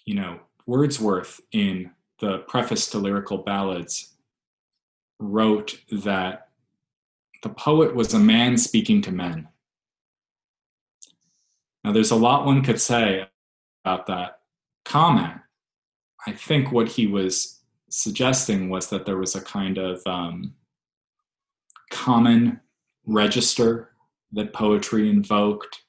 you know wordsworth in the preface to lyrical ballads wrote that the poet was a man speaking to men. Now there's a lot one could say about that comment. I think what he was suggesting was that there was a kind of um, common register that poetry invoked,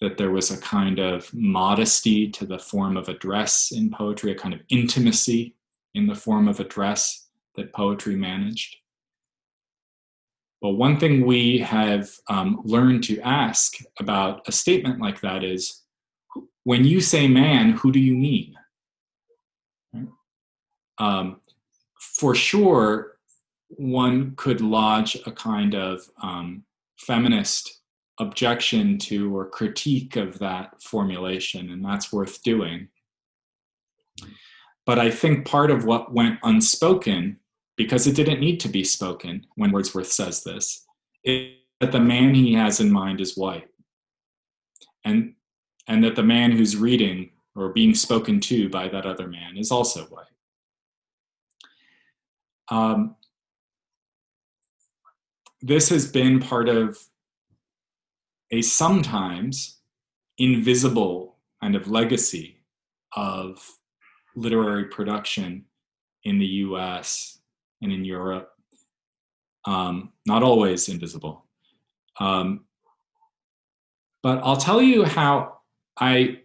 that there was a kind of modesty to the form of address in poetry, a kind of intimacy in the form of address that poetry managed. Well, one thing we have um, learned to ask about a statement like that is when you say man, who do you mean? Um, for sure, one could lodge a kind of um, feminist objection to or critique of that formulation, and that's worth doing. But I think part of what went unspoken, because it didn't need to be spoken when Wordsworth says this, is that the man he has in mind is white. And, and that the man who's reading or being spoken to by that other man is also white. Um, this has been part of a sometimes invisible kind of legacy of literary production in the US and in Europe. Um, not always invisible. Um, but I'll tell you how I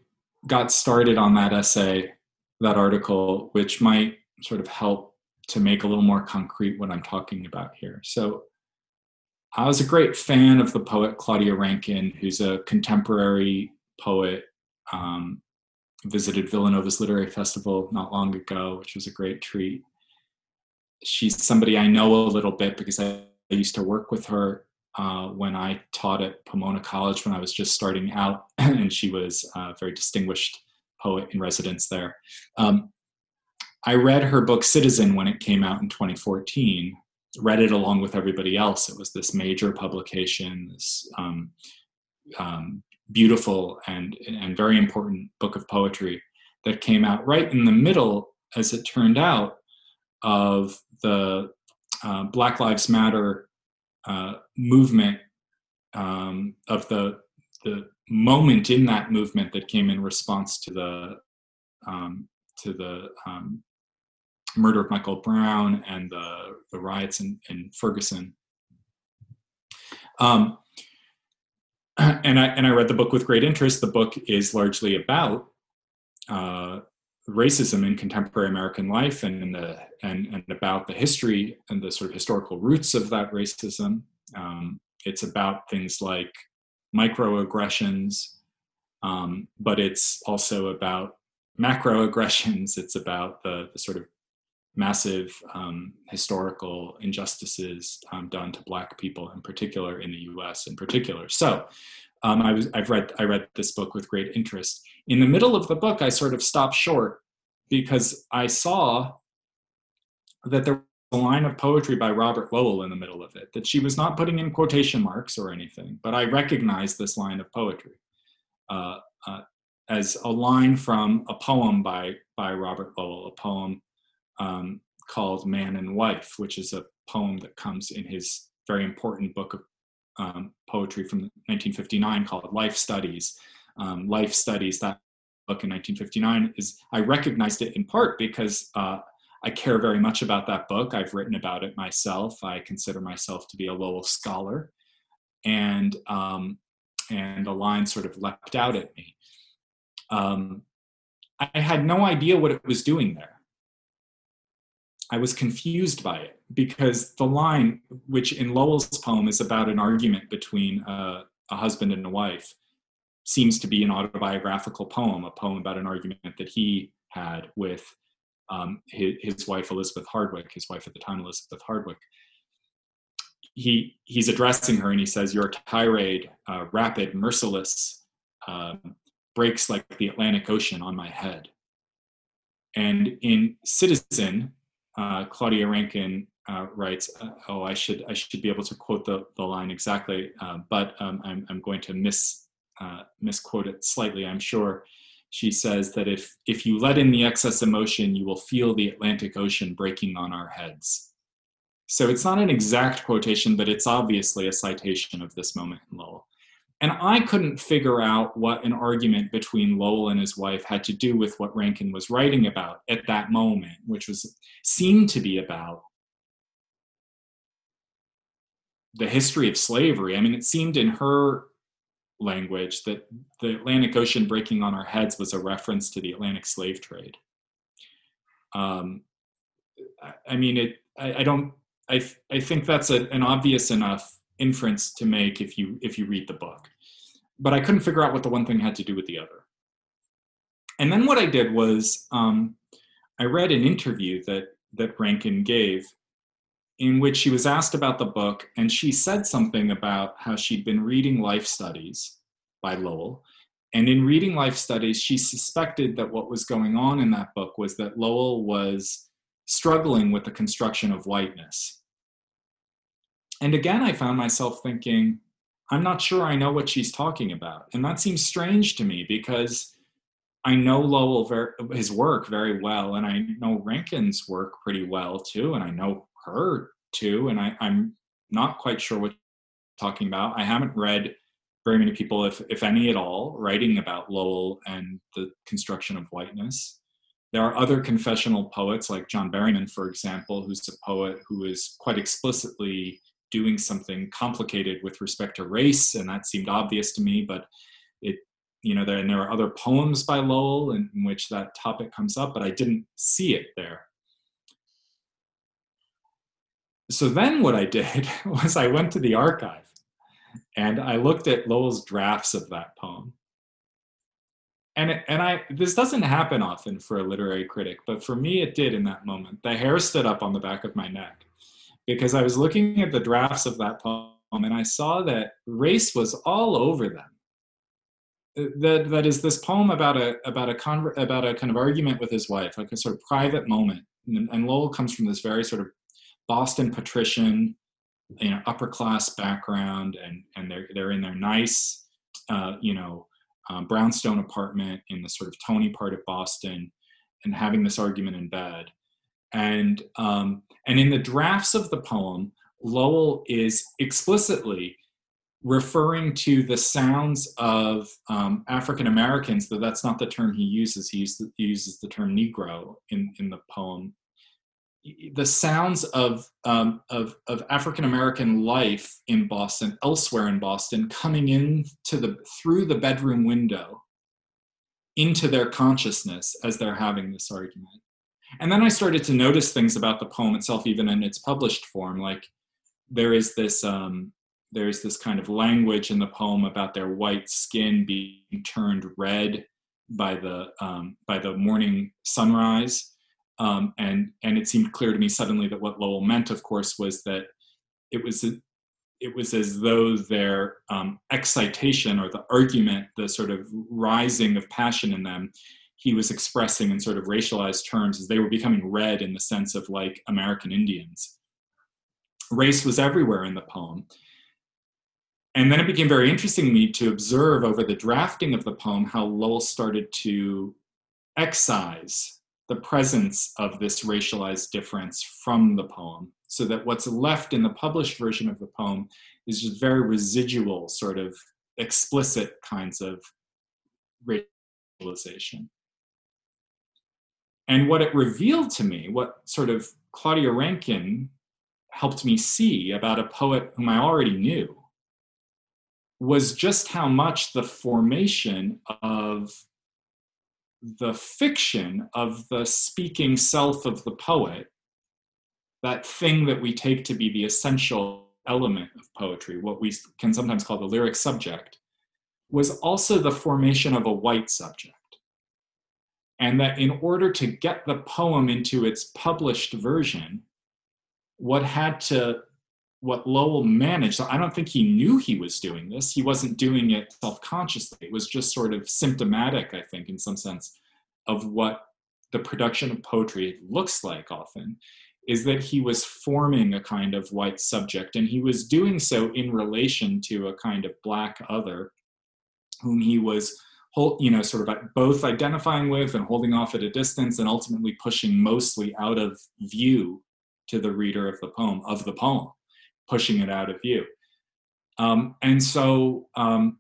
got started on that essay, that article, which might sort of help to make a little more concrete what I'm talking about here. So I was a great fan of the poet Claudia Rankine, who's a contemporary poet. Um, visited Villanova's Literary Festival not long ago, which was a great treat. She's somebody I know a little bit because I, I used to work with her uh, when I taught at Pomona College when I was just starting out, and she was a very distinguished poet in residence there. Um, I read her book Citizen when it came out in 2014, read it along with everybody else. It was this major publication, this um, um, beautiful and, and very important book of poetry that came out right in the middle, as it turned out, of the uh, Black Lives Matter uh, movement, um, of the, the moment in that movement that came in response to the um, to the um, murder of Michael Brown and the, the riots in, in Ferguson. Um, and I and I read the book with great interest. The book is largely about uh, racism in contemporary American life and in the and and about the history and the sort of historical roots of that racism. Um, it's about things like microaggressions, um, but it's also about macroaggressions. It's about the, the sort of massive um, historical injustices um, done to Black people, in particular in the U.S. in particular. So, um, I was I've read I read this book with great interest. In the middle of the book, I sort of stopped short because I saw that there was a line of poetry by Robert Lowell in the middle of it that she was not putting in quotation marks or anything, but I recognized this line of poetry. Uh, uh, as a line from a poem by by Robert Lowell, a poem um, called Man and Wife, which is a poem that comes in his very important book of um, poetry from 1959 called Life Studies. Um, Life Studies, that book in 1959, is I recognized it in part because uh, I care very much about that book. I've written about it myself. I consider myself to be a Lowell scholar, and um, and a line sort of leapt out at me. Um, I had no idea what it was doing there. I was confused by it because the line, which in Lowell's poem is about an argument between a, a husband and a wife, seems to be an autobiographical poem, a poem about an argument that he had with um, his, his, wife Elizabeth Hardwick, his wife at the time Elizabeth Hardwick. He he's addressing her and he says, "Your tirade, uh, rapid, merciless, uh, breaks like the Atlantic Ocean on my head." And in Citizen, uh, Claudia Rankine uh, writes, uh, "Oh, I should I should be able to quote the, the line exactly, uh, but um, I'm I'm going to miss uh, misquote it slightly. I'm sure." She says that if if you let in the excess emotion, you will feel the Atlantic Ocean breaking on our heads. So it's not an exact quotation, but it's obviously a citation of this moment in Lowell. And I couldn't figure out what an argument between Lowell and his wife had to do with what Rankine was writing about at that moment, which was seemed to be about the history of slavery. I mean, it seemed in her language that the Atlantic Ocean breaking on our heads was a reference to the Atlantic slave trade. Um, I mean, it. I, I don't. I I think that's a, an obvious enough inference to make if you if you read the book but i couldn't figure out what the one thing had to do with the other and then what i did was um, i read an interview that that rankine gave in which she was asked about the book, and she said something about how she'd been reading Life Studies by Lowell. And in reading Life Studies, she suspected that what was going on in that book was that Lowell was struggling with the construction of whiteness. And again, I found myself thinking, I'm not sure I know what she's talking about. And that seems strange to me because I know Lowell, his work very well, and I know Rankine's work pretty well too, and I know her too, and I, I'm not quite sure what she's talking about. I haven't read very many people, if, if any at all, writing about Lowell and the construction of whiteness. There are other confessional poets like John Berryman, for example, who's a poet who is quite explicitly doing something complicated with respect to race, and that seemed obvious to me. But it, you know, there and there are other poems by Lowell in, in which that topic comes up, but I didn't see it there. So then, what I did was I went to the archive and I looked at Lowell's drafts of that poem. And, and I this doesn't happen often for a literary critic, but for me it did in that moment. The hair stood up on the back of my neck because I was looking at the drafts of that poem and I saw that race was all over them. Uh, that, that is this poem about a about a con- about a kind of argument with his wife, like a sort of private moment. And, and Lowell comes from this very sort of Boston patrician, you know, upper class background, and and they're they're in their nice, uh, you know, um, brownstone apartment in the sort of Tony part of Boston, and having this argument in bed and um, and in the drafts of the poem, Lowell is explicitly referring to the sounds of um, African Americans. Though that's not the term he uses. He, uses, he uses the term Negro in in the poem. The sounds of um, of, of African American life in Boston, elsewhere in Boston, coming in to the through the bedroom window into their consciousness as they're having this argument and then I started to notice things about the poem itself, even in its published form. Like there is this um, there's this kind of language in the poem about their white skin being turned red by the um, by the morning sunrise, um, and and it seemed clear to me suddenly that what Lowell meant, of course, was that it was it was as though their um, excitation or the argument, the sort of rising of passion in them, he was expressing in sort of racialized terms as they were becoming red in the sense of like American Indians. Race was everywhere in the poem. And then it became very interesting to me to observe over the drafting of the poem how Lowell started to excise the presence of this racialized difference from the poem, so that what's left in the published version of the poem is just very residual, sort of explicit kinds of racialization. And what it revealed to me, what sort of Claudia Rankine helped me see about a poet whom I already knew, was just how much the formation of the fiction of the speaking self of the poet, that thing that we take to be the essential element of poetry, what we can sometimes call the lyric subject, was also the formation of a white subject and that in order to get the poem into its published version, what had to what Lowell managed, so I don't think he knew he was doing this. He wasn't doing it self-consciously. It was just sort of symptomatic, I think, in some sense, of what the production of poetry looks like often, is that he was forming a kind of white subject, and he was doing so in relation to a kind of black other whom he was hold, you know, sort of both identifying with and holding off at a distance, and ultimately pushing mostly out of view to the reader of the poem of the poem, pushing it out of view. Um, and so, um,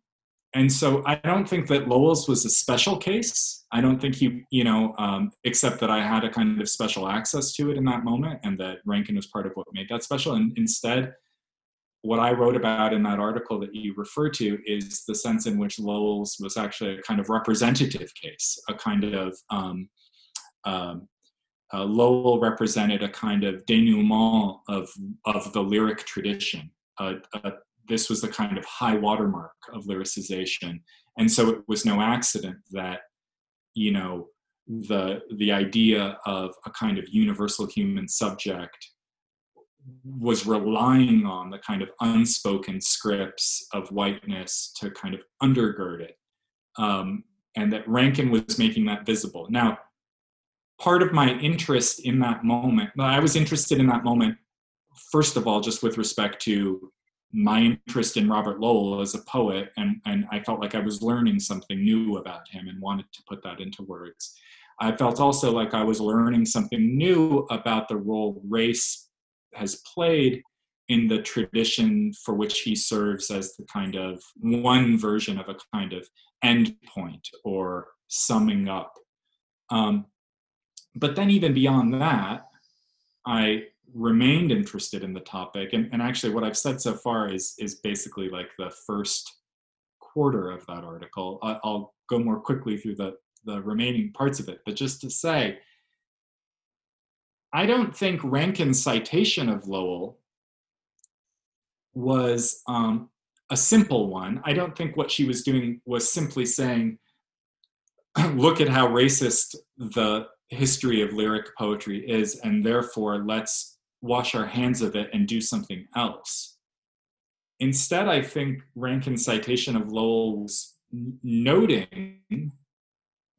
and so, I don't think that Lowell's was a special case. I don't think he, you know, um, except that I had a kind of special access to it in that moment, and that Rankine was part of what made that special. And instead, what I wrote about in that article that you refer to is the sense in which Lowell's was actually a kind of representative case, a kind of um, um, uh, Lowell represented a kind of denouement of of the lyric tradition. Uh, uh, this was the kind of high watermark of lyricization, and so it was no accident that you know the the idea of a kind of universal human subject was relying on the kind of unspoken scripts of whiteness to kind of undergird it. Um, and that Rankine was making that visible. Now, part of my interest in that moment, I was interested in that moment, first of all, just with respect to my interest in Robert Lowell as a poet, and, and I felt like I was learning something new about him and wanted to put that into words. I felt also like I was learning something new about the role race has played in the tradition for which he serves as the kind of one version of a kind of end point or summing up. Um, but then, even beyond that, I remained interested in the topic. And, and actually, what I've said so far is, is basically like the first quarter of that article. I, I'll go more quickly through the, the remaining parts of it. But just to say, I don't think Rankine's citation of Lowell was um, a simple one. I don't think what she was doing was simply saying, look at how racist the history of lyric poetry is, and therefore let's wash our hands of it and do something else. Instead, I think Rankine's citation of Lowell was noting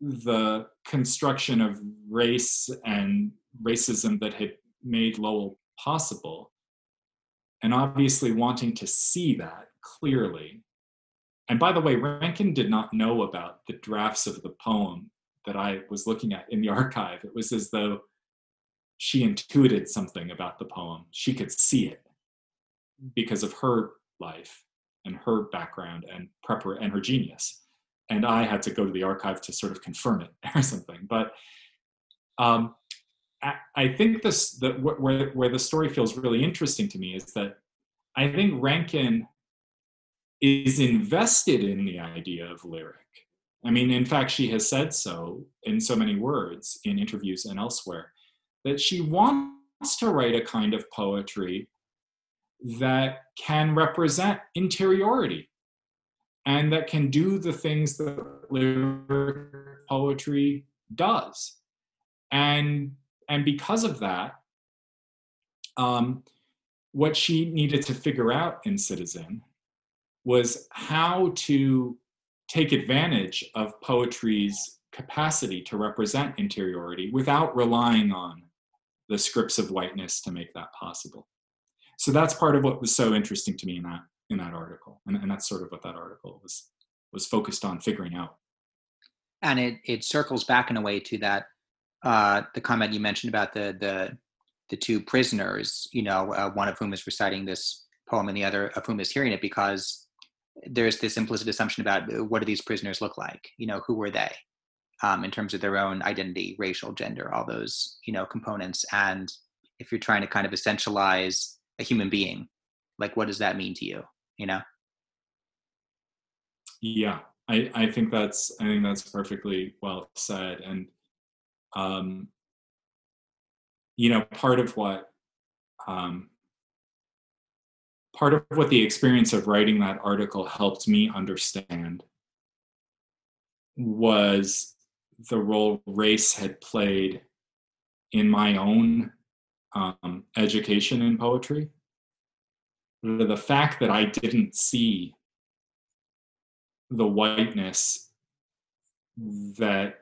the construction of race and racism that had made Lowell possible, and obviously wanting to see that clearly. And by the way, Rankine did not know about the drafts of the poem that I was looking at in the archive. It was as though she intuited something about the poem. She could see it because of her life and her background and prepar- and her genius. And I had to go to the archive to sort of confirm it or something. But um, I think this the, where where the story feels really interesting to me is that I think Rankine is invested in the idea of lyric. I mean, in fact, she has said so in so many words in interviews and elsewhere that she wants to write a kind of poetry that can represent interiority and that can do the things that lyric poetry does. And and because of that, um, what she needed to figure out in Citizen was how to take advantage of poetry's capacity to represent interiority without relying on the scripts of whiteness to make that possible. So that's part of what was so interesting to me in that in that article, and, and that's sort of what that article was was focused on figuring out. And it it circles back in a way to that uh, the comment you mentioned about the the the two prisoners, you know, uh, one of whom is reciting this poem and the other of whom is hearing it, because there's this implicit assumption about uh, what do these prisoners look like? You know, who were they? Um, in terms of their own identity, racial, gender, all those you know components. And if you're trying to kind of essentialize a human being, like what does that mean to you? You know? Yeah, I, I think that's I think that's perfectly well said. And um, you know, part of what um, part of what the experience of writing that article helped me understand was the role race had played in my own um, education in poetry. The fact that I didn't see the whiteness that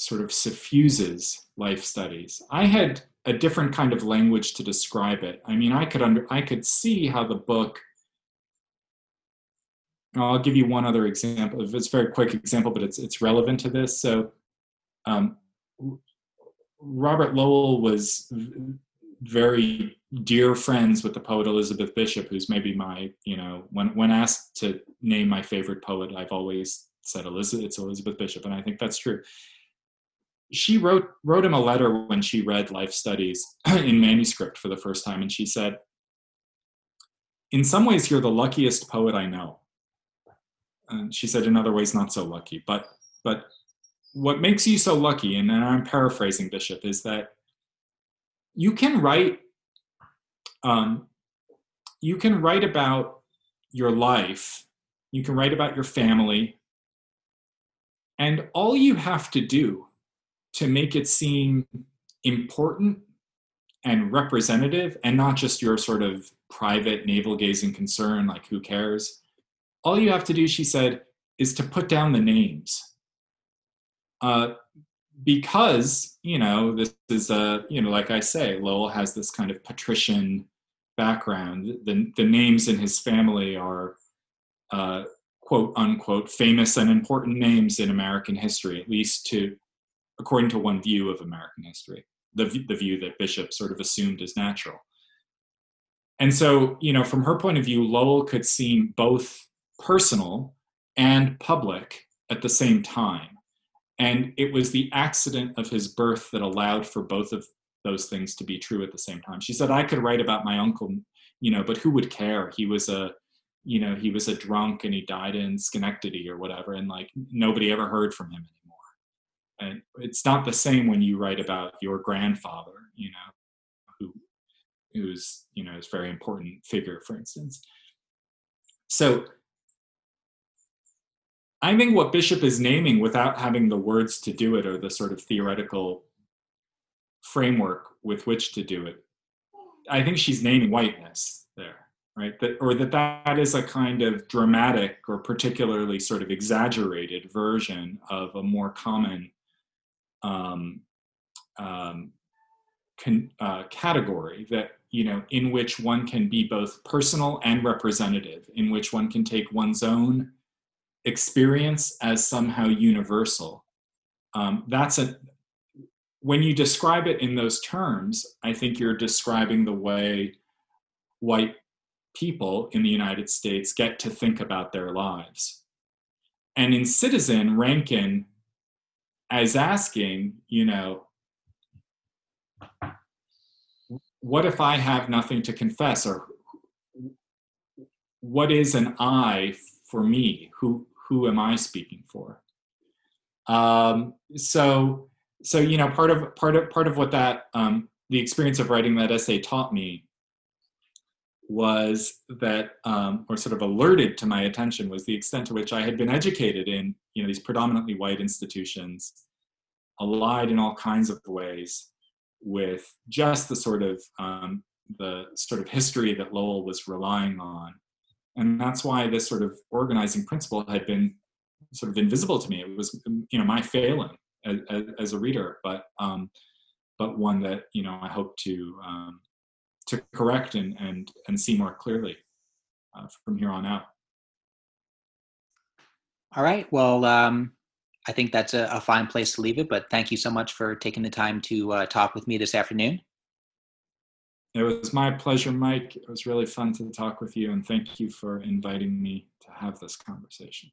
sort of suffuses life studies. I had a different kind of language to describe it. I mean, I could under I could see how the book. I'll give you one other example. It's a very quick example, but it's it's relevant to this. So, um, Robert Lowell was very dear friends with the poet Elizabeth Bishop, who's maybe my you know when when asked to name my favorite poet, I've always said Elizabeth. It's Elizabeth Bishop, and I think that's true she wrote wrote him a letter when she read life studies in manuscript for the first time and she said in some ways you're the luckiest poet i know. And she said in other ways not so lucky but but what makes you so lucky and i'm paraphrasing bishop is that you can write um, you can write about your life you can write about your family and all you have to do to make it seem important and representative and not just your sort of private navel gazing concern like who cares? All you have to do she said is to put down the names. Uh, because you know this is a you know like i say lowell has this kind of patrician background. The, the names in his family are uh, quote unquote famous and important names in american history at least to according to one view of american history the, the view that bishop sort of assumed as natural and so you know from her point of view lowell could seem both personal and public at the same time and it was the accident of his birth that allowed for both of those things to be true at the same time. She said, I could write about my uncle, you know, but who would care? He was a, you know, he was a drunk and he died in Schenectady or whatever. And like nobody ever heard from him. And it's not the same when you write about your grandfather, you know, who, who's, you know, is very important figure, for instance. So I think what Bishop is naming without having the words to do it or the sort of theoretical framework with which to do it, I think she's naming whiteness there, right? That, or that that is a kind of dramatic or particularly sort of exaggerated version of a more common um, um, con, uh, category that you know in which one can be both personal and representative, in which one can take one's own experience as somehow universal. Um, that's a when you describe it in those terms, I think you're describing the way white people in the United States get to think about their lives. And in Citizen, Rankine as asking, you know, what if I have nothing to confess? Or what is an I for me? Who who am I speaking for? Um, so, so you know, part of part of part of what that um, the experience of writing that essay taught me was that, um, or sort of alerted to my attention, was the extent to which I had been educated in you know these predominantly white institutions, allied in all kinds of ways with just the sort of um, the sort of history that Lowell was relying on. And that's why this sort of organizing principle had been sort of invisible to me. It was you know my failing as, as a reader but um, but one that you know i hope to um, to correct and and and see more clearly uh, from here on out all right well um, i think that's a, a, fine place to leave it but thank you so much for taking the time to uh, talk with me this afternoon it was my pleasure, Mike. It was really fun to talk with you, and thank you for inviting me to have this conversation.